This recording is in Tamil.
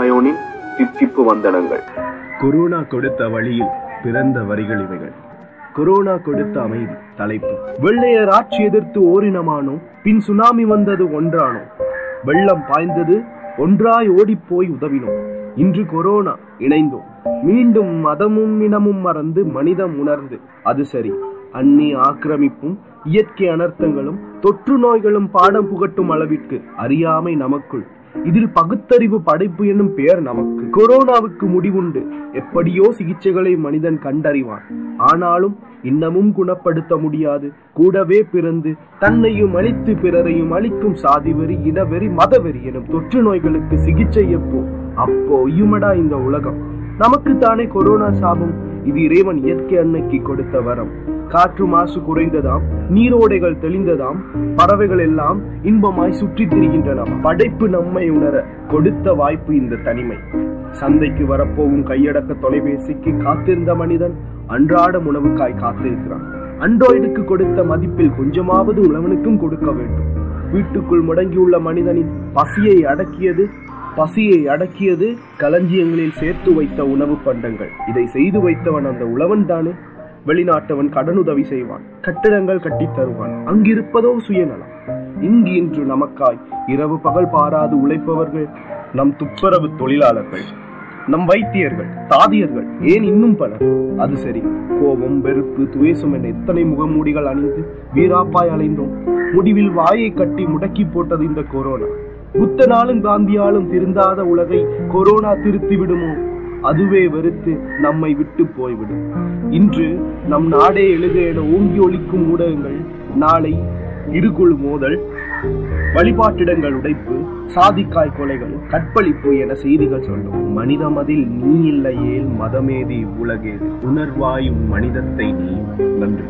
மாயோனின் தித்திப்பு வந்தனங்கள். கொரோனா கொடுத்த வழியில் பிறந்த வரிகள் இவைகள். கொரோனா கொடுத்த அமைதி தலைப்பு. வெள்ளையர் ஆட்சி எதிர்த்து ஓரினமானோம் பின் சுனாமி வந்தது ஒன்றானோ? வெள்ளம் பாய்ந்தது ஒன்றாய் ஓடிப்போய் உதவினோம் இன்று கொரோனா இணைந்தோம். மீண்டும் மதமும் இனமும் மறந்து மனிதம் உணர்ந்து. அது சரி. அந்நி ஆக்கிரமிப்பும் இயற்கை அனர்த்தங்களும் தொற்று நோய்களும் பாடம் புகட்டும் அளவிற்கு அறியாமை நமக்குள் இதில் பகுத்தறிவு படைப்பு என்னும் பெயர் நமக்கு. கொரோனாவுக்கு முடிவுண்டு. எப்படியோ சிகிச்சைகளை மனிதன் கண்டறிவான். ஆனாலும் இன்னமும் குணப்படுத்த முடியாது. கூடவே பிறந்து தன்னையும் அழித்து பிறரையும் அழிக்கும் சாதிவெறி இனவெறி மதவெறி எனும் தொற்று நோய்களுக்கு சிகிச்சை எப்போ? அப்போ இயுமடா இந்த உலகம். நமக்கு தானே கொரோனா சாபம். இது இறைவன் இயற்கை அன்னைக்கு கொடுத்த வரம். காற்று மாசு குறைந்ததாம் நீரோடைகள் தெளிந்ததாம் பறவைகள் எல்லாம் இன்பமாய் சுற்றி திரிகின்றன படைப்பு நம்மை உணர கொடுத்த வாய்ப்பு இந்த தனிமை. சந்தைக்கு வரப்போகும் கையடக்க தொலைபேசிக்கு காத்திருந்த மனிதன் அன்றாட உணவுக்காய் காத்திருக்கிறான். அண்ட்ராய்டுக்கு கொடுத்த மதிப்பில் கொஞ்சமாவது உழவனுக்கும் கொடுக்க வேண்டும். வீட்டுக்குள் முடங்கியுள்ள மனிதனின் பசியை அடக்கியது பசியை அடக்கியது களஞ்சியங்களில் சேர்த்து வைத்த உணவு பண்டங்கள். இதை செய்து வைத்தவன் அந்த உழவன் தானே? வெளிநாட்டவன் கடனுதவி செய்வான் கட்டிடங்கள் கட்டித் தருவான். அங்கிருப்பதோ சுயநலம். இங்கு இன்று நமக்காய் இரவு பகல் பாராது உழைப்பவர்கள் நம் துப்புரவு தொழிலாளர்கள் நம் வைத்தியர்கள் தாதியர்கள் ஏன் இன்னும் பலர்? அது சரி கோபம் வெறுப்பு துவேசம் என எத்தனை முகமூடிகள் அணிந்து வீராப்பாய் அலைந்தோம். முடிவில் வாயை கட்டி முடக்கி போட்டது இந்த கொரோனா. புத்தனாலும் காந்தியாலும் திருந்தாத உலகை கொரோனா திருத்தி விடுமோ அதுவே வெறுத்து நம்மை விட்டு போய்விடும். இன்று நம் நாடே எழுக என ஓங்கி ஒழிக்கும் ஊடகங்கள் நாளை இருகுழு மோதல் வழிபாட்டிடங்கள் உடைப்பு சாதிக்காய் கொலைகள் கற்பழிப்பு என செய்திகள் சொல்லும். மனித மதில் நீ இல்லையேல் மதமேதி உலகே உணர்வாயும் மனிதத்தை நீ நன்றி.